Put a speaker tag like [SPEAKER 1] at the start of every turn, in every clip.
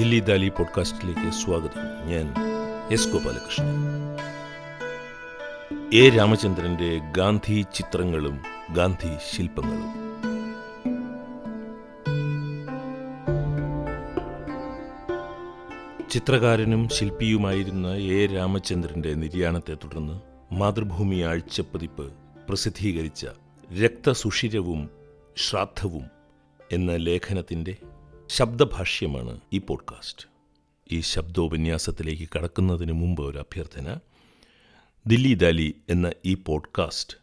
[SPEAKER 1] ദില്ലി ദാലി പോഡ്കാസ്റ്റിലേക്ക് സ്വാഗതം. ഞാൻ എസ് ഗോപാലകൃഷ്ണൻ. എ രാമചന്ദ്രന്റെ ഗാന്ധി ചിത്രങ്ങളും ഗാന്ധി ശില്പങ്ങളും. ചിത്രകാരനും ശില്പിയുമായിരുന്ന എ രാമചന്ദ്രന്റെ നിര്യാണത്തെ തുടർന്ന് മാതൃഭൂമി ആഴ്ചപ്പതിപ്പ് പ്രസിദ്ധീകരിച്ച രക്തസുഷിരവും ശ്രാദ്ധവും എന്ന ലേഖനത്തിന്റെ ശബ്ദഭാഷ്യമാണ് ഈ പോഡ്കാസ്റ്റ്. ഈ ശബ്ദോപന്യാസത്തിലേക്ക് കടക്കുന്നതിന് മുമ്പ് ഒരു അഭ്യർത്ഥന. ദില്ലി ദാലി എന്ന ഈ പോഡ്കാസ്റ്റ്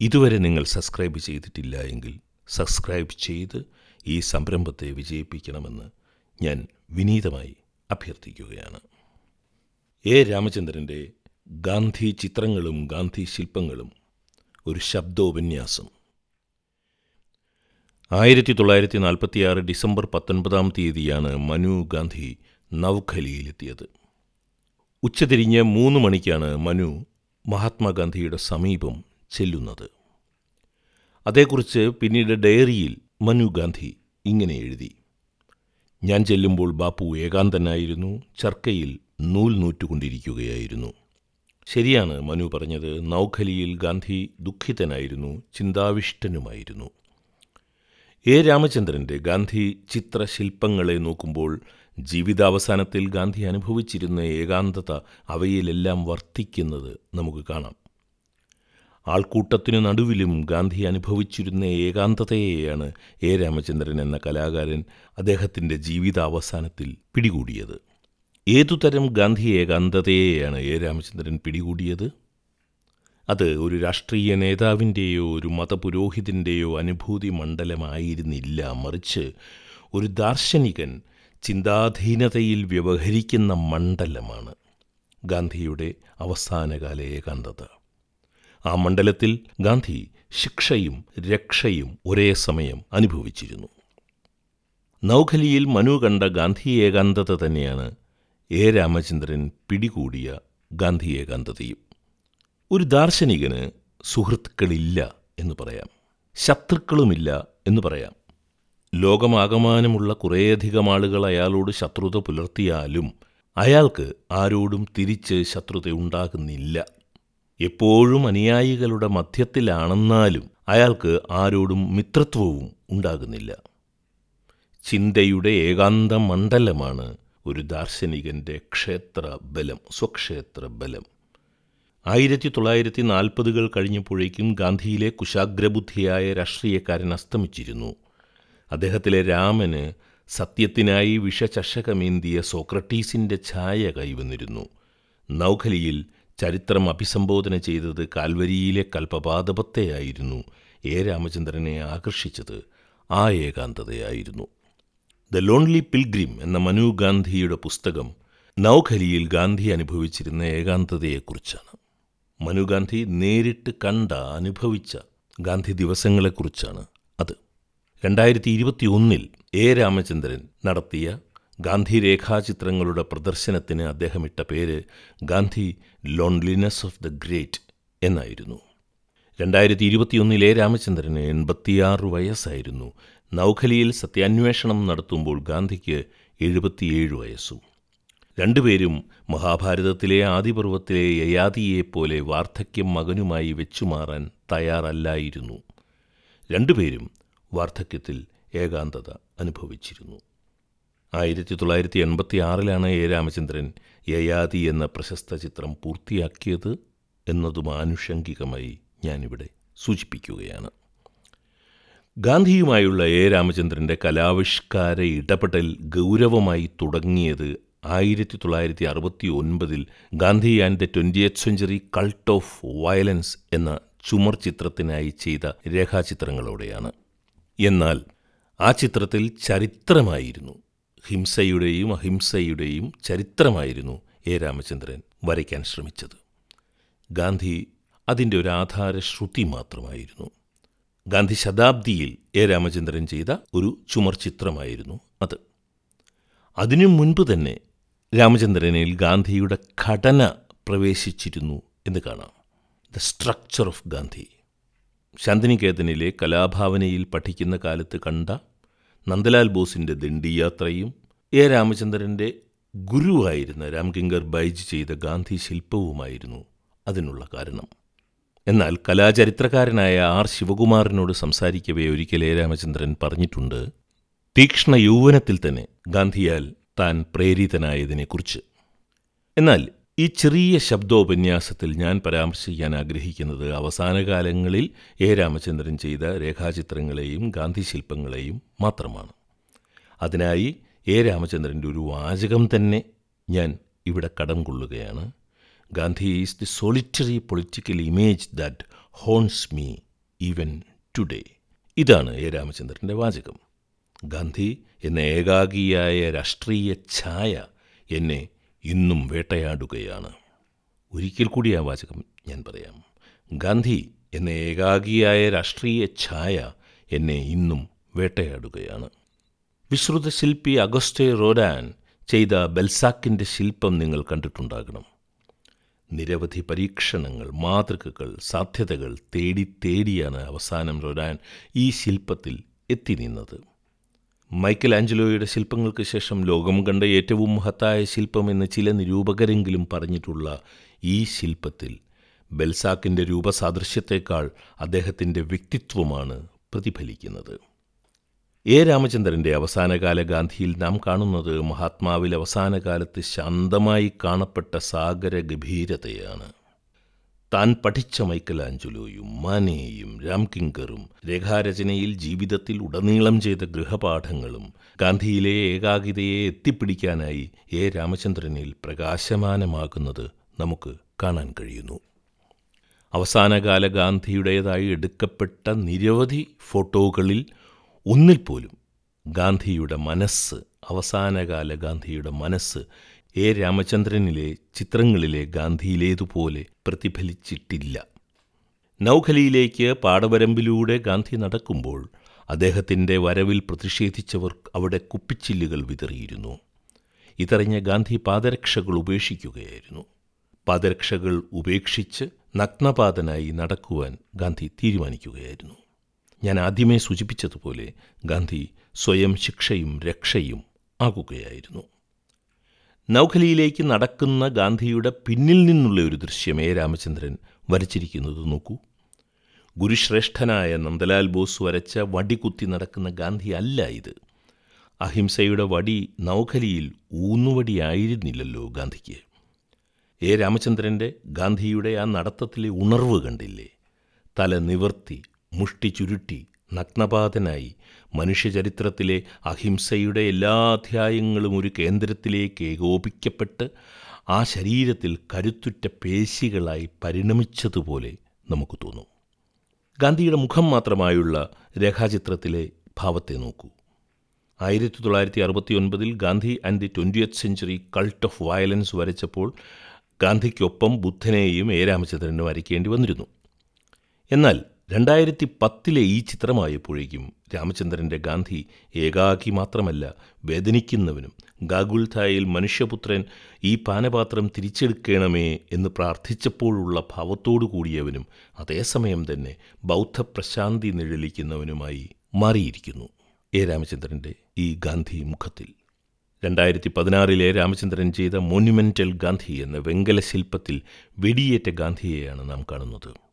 [SPEAKER 1] ഇതുവരെ നിങ്ങൾ സബ്സ്ക്രൈബ് ചെയ്തിട്ടില്ല എങ്കിൽ സബ്സ്ക്രൈബ് ചെയ്ത് ഈ സംരംഭത്തെ വിജയിപ്പിക്കണമെന്ന് ഞാൻ വിനീതമായി അഭ്യർത്ഥിക്കുകയാണ്. എ. രാമചന്ദ്രന്റെ ഗാന്ധി ചിത്രങ്ങളും ഗാന്ധി ശില്പങ്ങളും ഒരു ശബ്ദോപന്യാസം. ആയിരത്തി തൊള്ളായിരത്തി നാൽപ്പത്തിയാറ് ഡിസംബർ പത്തൊൻപതാം തീയതിയാണ് മനു ഗാന്ധി നവ്ഖലിയിലെത്തിയത്. ഉച്ചതിരിഞ്ഞ് മൂന്ന് മണിക്കാണ് മനു മഹാത്മാഗാന്ധിയുടെ സമീപം ചെല്ലുന്നത്. അതേക്കുറിച്ച് പിന്നീട് ഡയറിയിൽ മനു ഗാന്ധി ഇങ്ങനെ എഴുതി. ഞാൻ ചെല്ലുമ്പോൾ ബാപ്പു ഏകാന്തനായിരുന്നു ചർക്കയിൽ നൂൽ നൂറ്റുകൊണ്ടിരിക്കുകയായിരുന്നു. ശരിയാണ് മനു പറഞ്ഞത് നൗഖലിയിൽ ഗാന്ധി ദുഃഖിതനായിരുന്നു ചിന്താവിഷ്ടനുമായിരുന്നു. എ. രാമചന്ദ്രന്റെ ഗാന്ധി ചിത്രശില്പങ്ങളെ നോക്കുമ്പോൾ ജീവിതാവസാനത്തിൽ ഗാന്ധി അനുഭവിച്ചിരുന്ന ഏകാന്തത അവയിലെല്ലാം വർത്തിക്കുന്നത് നമുക്ക് കാണാം. ആൾക്കൂട്ടത്തിനു നടുവിലും ഗാന്ധി അനുഭവിച്ചിരുന്ന ഏകാന്തതയെയാണ് എ. രാമചന്ദ്രൻ എന്ന കലാകാരൻ അദ്ദേഹത്തിന്റെ ജീവിതാവസാനത്തിൽ പിടികൂടിയത്. ഏതുതരം ഗാന്ധി ഏകാന്തതയെയാണ് എ. രാമചന്ദ്രൻ പിടികൂടിയത്? അത് ഒരു രാഷ്ട്രീയ നേതാവിന്റെയോ ഒരു മതപുരോഹിതന്റെയോ അനുഭൂതി മണ്ഡലമായിരുന്നില്ല. മറിച്ച് ഒരു ദാർശനികൻ ചിന്താധീനതയിൽ വ്യവഹരിക്കുന്ന മണ്ഡലമാണ് ഗാന്ധിയുടെ അവസാനകാല ഏകാന്തത ആ മണ്ഡലത്തിൽ ഗാന്ധി ശിക്ഷയും രക്ഷയും ഒരേ സമയം അനുഭവിച്ചിരുന്നു. നൗഖലിയിൽ മനു കണ്ട ഗാന്ധി ഏകാന്തത തന്നെയാണ് എ രാമചന്ദ്രൻ പിടികൂടിയ ഗാന്ധി ഏകാന്തതയും ഒരു ദാർശനികന് സുഹൃത്തുക്കളില്ല എന്ന് പറയാം. ശത്രുക്കളുമില്ല എന്ന് പറയാം. ലോകമാകമാനമുള്ള കുറേയധികം ആളുകൾ അയാളോട് ശത്രുത പുലർത്തിയാലും അയാൾക്ക് ആരോടും തിരിച്ച് ശത്രുത ഉണ്ടാകുന്നില്ല. എപ്പോഴും അനുയായികളുടെ മധ്യത്തിലാണെന്നാലും അയാൾക്ക് ആരോടും മിത്രത്വവും ഉണ്ടാകുന്നില്ല. ചിന്തയുടെ ഏകാന്ത മണ്ഡലമാണ് ഒരു ദാർശനികന്റെ ക്ഷേത്ര ബലം സ്വക്ഷേത്ര ബലം ആയിരത്തി തൊള്ളായിരത്തി നാൽപ്പതുകൾ കഴിഞ്ഞപ്പോഴേക്കും ഗാന്ധിയിലെ കുശാഗ്രബുദ്ധിയായ രാഷ്ട്രീയക്കാരൻ അസ്തമിച്ചിരുന്നു. അദ്ദേഹത്തിലെ രാമന് സത്യത്തിനായി വിഷചഷകമേന്തിയ സോക്രട്ടീസിന്റെ ഛായ കൈവന്നിരുന്നു. നൗഖലിയിൽ ചരിത്രം അഭിസംബോധന ചെയ്തത് കാൽവരിയിലെ കൽപ്പപാതപത്തെയായിരുന്നു എ. രാമചന്ദ്രനെ ആകർഷിച്ചത്. ആ ഏകാന്തതയായിരുന്നു. ദ ലോൺലി പിൽഗ്രിം എന്ന മനു ഗാന്ധിയുടെ പുസ്തകം നൗഖലിയിൽ ഗാന്ധി അനുഭവിച്ചിരുന്ന ഏകാന്തതയെക്കുറിച്ചാണ്. മനു ഗാന്ധി നേരിട്ട് കണ്ട അനുഭവിച്ച ഗാന്ധി ദിവസങ്ങളെക്കുറിച്ചാണ് അത്. രണ്ടായിരത്തി ഇരുപത്തി ഒന്നിൽ എ. രാമചന്ദ്രൻ നടത്തിയ ഗാന്ധി രേഖാചിത്രങ്ങളുടെ പ്രദർശനത്തിന് അദ്ദേഹം ഇട്ട പേര് Gandhi loneliness of the great എന്നായിരുന്നു. രണ്ടായിരത്തി ഇരുപത്തിയൊന്നിലെ രാമചന്ദ്രന് എൺപത്തിയാറ് വയസ്സായിരുന്നു. നൗഖലിയിൽ സത്യാന്വേഷണം നടത്തുമ്പോൾ ഗാന്ധിക്ക് എഴുപത്തിയേഴ് വയസ്സും. രണ്ടുപേരും മഹാഭാരതത്തിലെ ആദിപർവത്തിലെ യയാതിയെപ്പോലെ വാർദ്ധക്യം മകനുമായി വെച്ചുമാറാൻ തയ്യാറല്ലായിരുന്നു. രണ്ടുപേരും വാർദ്ധക്യത്തിൽ ഏകാന്തത അനുഭവിച്ചിരുന്നു. ആയിരത്തി തൊള്ളായിരത്തി എൺപത്തി ആറിലാണ് എ രാമചന്ദ്രൻ യയാതി എന്ന പ്രശസ്ത ചിത്രം പൂർത്തിയാക്കിയത് എന്നതും ആനുഷംഗികമായി ഞാനിവിടെ സൂചിപ്പിക്കുകയാണ്. ഗാന്ധിയുമായുള്ള എ രാമചന്ദ്രന്റെ കലാവിഷ്കാര ഇടപെടൽ ഗൗരവമായി തുടങ്ങിയത് ആയിരത്തി തൊള്ളായിരത്തി അറുപത്തി ഒൻപതിൽ Gandhi and the twenty twentieth century cult of violence എന്ന ചുമർ ചിത്രത്തിനായി ചെയ്ത രേഖാചിത്രങ്ങളോടെയാണ്. എന്നാൽ ആ ചിത്രത്തിൽ ചരിത്രമായിരുന്നു. ഹിംസയുടെയും അഹിംസയുടെയും ചരിത്രമായിരുന്നു എ രാമചന്ദ്രൻ വരയ്ക്കാൻ ശ്രമിച്ചത്. ഗാന്ധി അതിന്റെ ഒരു ആധാര ശ്രുതി മാത്രമായിരുന്നു. ഗാന്ധി ശതാബ്ദിയിൽ എ രാമചന്ദ്രൻ ചെയ്ത ഒരു ചുമർ ചിത്രമായിരുന്നു അത്. അതിനു മുൻപ് തന്നെ രാമചന്ദ്രനിൽ ഗാന്ധിയുടെ ഘടന പ്രവേശിച്ചിരുന്നു എന്ന് കാണാം. The structure of Gandhi. ശാന്തിനികേതനിലെ കലാഭാവനയിൽ പഠിക്കുന്ന കാലത്ത് കണ്ട നന്ദലാൽ ബോസിന്റെ ദണ്ഡിയാത്രയും എ രാമചന്ദ്രന്റെ ഗുരുവായിരുന്ന രാംകിങ്കർ ബൈജ് ചെയ്ത ഗാന്ധി ശില്പവുമായിരുന്നു അതിനുള്ള കാരണം. എന്നാൽ കലാചരിത്രകാരനായ ആർ ശിവകുമാറിനോട് സംസാരിക്കവേ ഒരിക്കൽ എ രാമചന്ദ്രൻ പറഞ്ഞിട്ടുണ്ട് തീക്ഷ്ണ യൗവനത്തിൽ തന്നെ ഗാന്ധിയാൽ താൻ പ്രേരിതനായതിനെക്കുറിച്ച്. എന്നാൽ ഈ ചെറിയ ശബ്ദോപന്യാസത്തിൽ ഞാൻ പരാമർശിക്കാൻ ആഗ്രഹിക്കുന്നത് അവസാന കാലങ്ങളിൽ എ. രാമചന്ദ്രൻ ചെയ്ത രേഖാചിത്രങ്ങളെയും ഗാന്ധി ശില്പങ്ങളെയും മാത്രമാണ്. അതിനായി എ. രാമചന്ദ്രന്റെ ഒരു വാചകം തന്നെ ഞാൻ ഇവിടെ കടം കൊള്ളുകയാണ്. Gandhi is the solitary political image that haunts me even today. ഇതാണ് എ. രാമചന്ദ്രന്റെ വാചകം. ഗാന്ധി എന്ന ഏകാഗിയായ രാഷ്ട്രീയ ഛായ എന്നെ ഇന്നും വേട്ടയാടുകയാണ്. ഒരിക്കൽ കൂടി ആ വാചകം ഞാൻ പറയാം. ഗാന്ധി എന്ന ഏകാഗിയായ രാഷ്ട്രീയ ഛായ എന്നെ ഇന്നും വേട്ടയാടുകയാണ്. വിശ്രുത ശില്പി അഗസ്റ്റേ റോഡാൻ ചെയ്ത ബെൽസാക്കിന്റെ ശില്പം നിങ്ങൾ കണ്ടിട്ടുണ്ടാകണം. നിരവധി പരീക്ഷണങ്ങൾ മാതൃകകൾ സാധ്യതകൾ തേടി തേടിയാണ് അവസാനം റോഡാൻ ഈ ശില്പത്തിൽ എത്തി നിന്നത്. മൈക്കൽ ആഞ്ചലോയുടെ ശില്പങ്ങൾക്ക് ശേഷം ലോകം കണ്ട ഏറ്റവും മഹത്തായ ശില്പമെന്ന് ചില നിരൂപകരെങ്കിലും പറഞ്ഞിട്ടുള്ള ഈ ശില്പത്തിൽ ബെൽസാക്കിന്റെ രൂപസാദൃശ്യത്തേക്കാൾ അദ്ദേഹത്തിന്റെ വ്യക്തിത്വമാണ് പ്രതിഫലിക്കുന്നത്. എ. രാമചന്ദ്രന്റെ അവസാനകാല ഗാന്ധിയിൽ നാം കാണുന്നത് മഹാത്മാവിൽ അവസാനകാലത്ത് ശാന്തമായി കാണപ്പെട്ട സാഗര ഗഭീരതയാണ് താൻ പഠിച്ച മൈക്കലാഞ്ചുലോയും മാനേയും രാംകിങ്കറും രേഖാരചനയിൽ ജീവിതത്തിൽ ഉടനീളം ചെയ്ത ഗൃഹപാഠങ്ങളും ഗാന്ധിയിലെ ഏകാഗ്രതയെ എത്തിപ്പിടിക്കാനായി എ. രാമചന്ദ്രനിൽ പ്രകാശമാനമാകുന്നത് നമുക്ക് കാണാൻ കഴിയുന്നു. അവസാനകാല ഗാന്ധിയുടേതായി എടുക്കപ്പെട്ട നിരവധി ഫോട്ടോകളിൽ ഒന്നിൽ പോലും ഗാന്ധിയുടെ മനസ്സ് അവസാനകാല ഗാന്ധിയുടെ മനസ്സ് എ. രാമചന്ദ്രനിലെ ചിത്രങ്ങളിലെ ഗാന്ധിയിലേതുപോലെ പ്രതിഫലിച്ചിട്ടില്ല. നൗഖലിയിലേക്ക് പാടവരമ്പിലൂടെ ഗാന്ധി നടക്കുമ്പോൾ അദ്ദേഹത്തിന്റെ വരവിൽ പ്രതിഷേധിച്ചവർ അവിടെ കുപ്പിച്ചില്ലുകൾ വിതറിയിരുന്നു. ഇതറിഞ്ഞ ഗാന്ധി പാദരക്ഷകൾ ഉപേക്ഷിക്കുകയായിരുന്നു. പാദരക്ഷകൾ ഉപേക്ഷിച്ച് നഗ്നപാതനായി നടക്കുവാൻ ഗാന്ധി തീരുമാനിക്കുകയായിരുന്നു. ഞാൻ ആദ്യമേ സൂചിപ്പിച്ചതുപോലെ ഗാന്ധി സ്വയം ശിക്ഷയും രക്ഷയും ആകുകയായിരുന്നു. നൗഖലിയിലേക്ക് നടക്കുന്ന ഗാന്ധിയുടെ പിന്നിൽ നിന്നുള്ള ഒരു ദൃശ്യം എ രാമചന്ദ്രൻ വരച്ചിരിക്കുന്നത് നോക്കൂ. ഗുരുശ്രേഷ്ഠനായ നന്ദലാൽ ബോസ് വരച്ച വടികുത്തി നടക്കുന്ന ഗാന്ധി അല്ല ഇത്. അഹിംസയുടെ വടി നൗഖലിയിൽ ഊന്നുവടിയായിരുന്നില്ലല്ലോ ഗാന്ധിക്ക്. എ രാമചന്ദ്രന്റെ ഗാന്ധിയുടെ ആ നടത്തത്തിലെ ഉണർവ് കണ്ടില്ലേ? തല നിവർത്തി മുഷ്ടി ചുരുട്ടി നഗ്നപാതനായി മനുഷ്യചരിത്രത്തിലെ അഹിംസയുടെ എല്ലാ അധ്യായങ്ങളും ഒരു കേന്ദ്രത്തിലേക്ക് ഏകോപിക്കപ്പെട്ട് ആ ശരീരത്തിൽ കരുത്തുറ്റ പേശികളായി പരിണമിച്ചതുപോലെ നമുക്ക് തോന്നും. ഗാന്ധിയുടെ മുഖം മാത്രമായുള്ള രേഖാചിത്രത്തിലെ ഭാവത്തെ നോക്കൂ. ആയിരത്തി തൊള്ളായിരത്തി അറുപത്തി ഒൻപതിൽ Gandhi and the twentieth century cult of violence വരച്ചപ്പോൾ ഗാന്ധിക്കൊപ്പം ബുദ്ധനെയും എ രാമചന്ദ്രനും വരയ്ക്കേണ്ടി വന്നിരുന്നു. എന്നാൽ രണ്ടായിരത്തി പത്തിലെ ഈ ചിത്രമായപ്പോഴേക്കും രാമചന്ദ്രന്റെ ഗാന്ധി ഏകാകി മാത്രമല്ല വേദനിക്കുന്നവനും ഗാഗുൽഥായിൽ മനുഷ്യപുത്രൻ ഈ പാനപാത്രം തിരിച്ചെടുക്കണമേ എന്ന് പ്രാർത്ഥിച്ചപ്പോഴുള്ള ഭാവത്തോടു കൂടിയവനും അതേസമയം തന്നെ ബൗദ്ധ പ്രശാന്തി നിഴലിക്കുന്നവനുമായി മാറിയിരിക്കുന്നു. എ രാമചന്ദ്രന്റെ ഈ ഗാന്ധി മുഖത്തിൽ. രണ്ടായിരത്തി പതിനാറിലെ രാമചന്ദ്രൻ ചെയ്ത മോന്യുമെന്റൽ ഗാന്ധി എന്ന വെങ്കല ശില്പത്തിൽ വെടിയേറ്റ ഗാന്ധിയെയാണ് നാം കാണുന്നത്.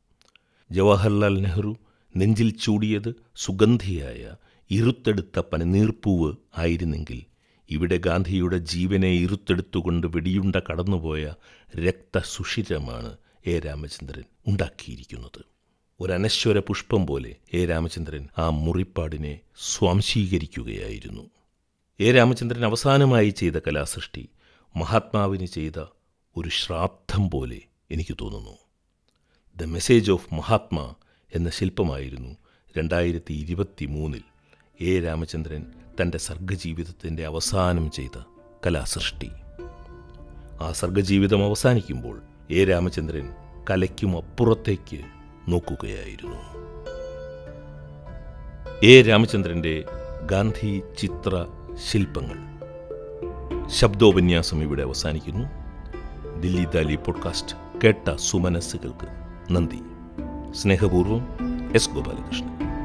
[SPEAKER 1] ജവഹർലാൽ നെഹ്റു നെഞ്ചിൽ ചൂടിയത് സുഗന്ധിയായ ഇരുത്തെടുത്ത പനിനീർപ്പൂവ് ആയിരുന്നെങ്കിൽ ഇവിടെ ഗാന്ധിയുടെ ജീവനെ ഇരുത്തെടുത്തുകൊണ്ട് വെടിയുണ്ട കടന്നുപോയ രക്തസുഷിരമാണ് എ രാമചന്ദ്രൻ ഉണ്ടാക്കിയിരിക്കുന്നത്. ഒരനശ്വര പുഷ്പം പോലെ എ രാമചന്ദ്രൻ ആ മുറിപ്പാടിനെ സ്വാംശീകരിക്കുകയായിരുന്നു. എ രാമചന്ദ്രൻ അവസാനമായി ചെയ്ത കലാസൃഷ്ടി മഹാത്മാവിന് ചെയ്ത ഒരു ശ്രാദ്ധം പോലെ എനിക്ക് തോന്നുന്നു. ദ മെസ്സേജ് ഓഫ് മഹാത്മാ എന്ന ശില്പമായിരുന്നു രണ്ടായിരത്തി ഇരുപത്തി മൂന്നിൽ എ. രാമചന്ദ്രൻ തന്റെ സർഗജീവിതത്തിന്റെ അവസാനം ചെയ്ത കലാസൃഷ്ടി. ആ സർഗജീവിതം അവസാനിക്കുമ്പോൾ എ. രാമചന്ദ്രൻ കലയ്ക്കും അപ്പുറത്തേക്ക് നോക്കുകയായിരുന്നു. എ. രാമചന്ദ്രന്റെ ഗാന്ധി ചിത്ര ശില്പങ്ങൾ ശബ്ദോപന്യാസം ഇവിടെ അവസാനിക്കുന്നു. ദില്ലി ദാലി പോഡ്കാസ്റ്റ് കേട്ട സുമനസ്സുകൾക്ക് നന്ദി. സ്നേഹപൂർവം എസ് ഗോപാലകൃഷ്ണൻ.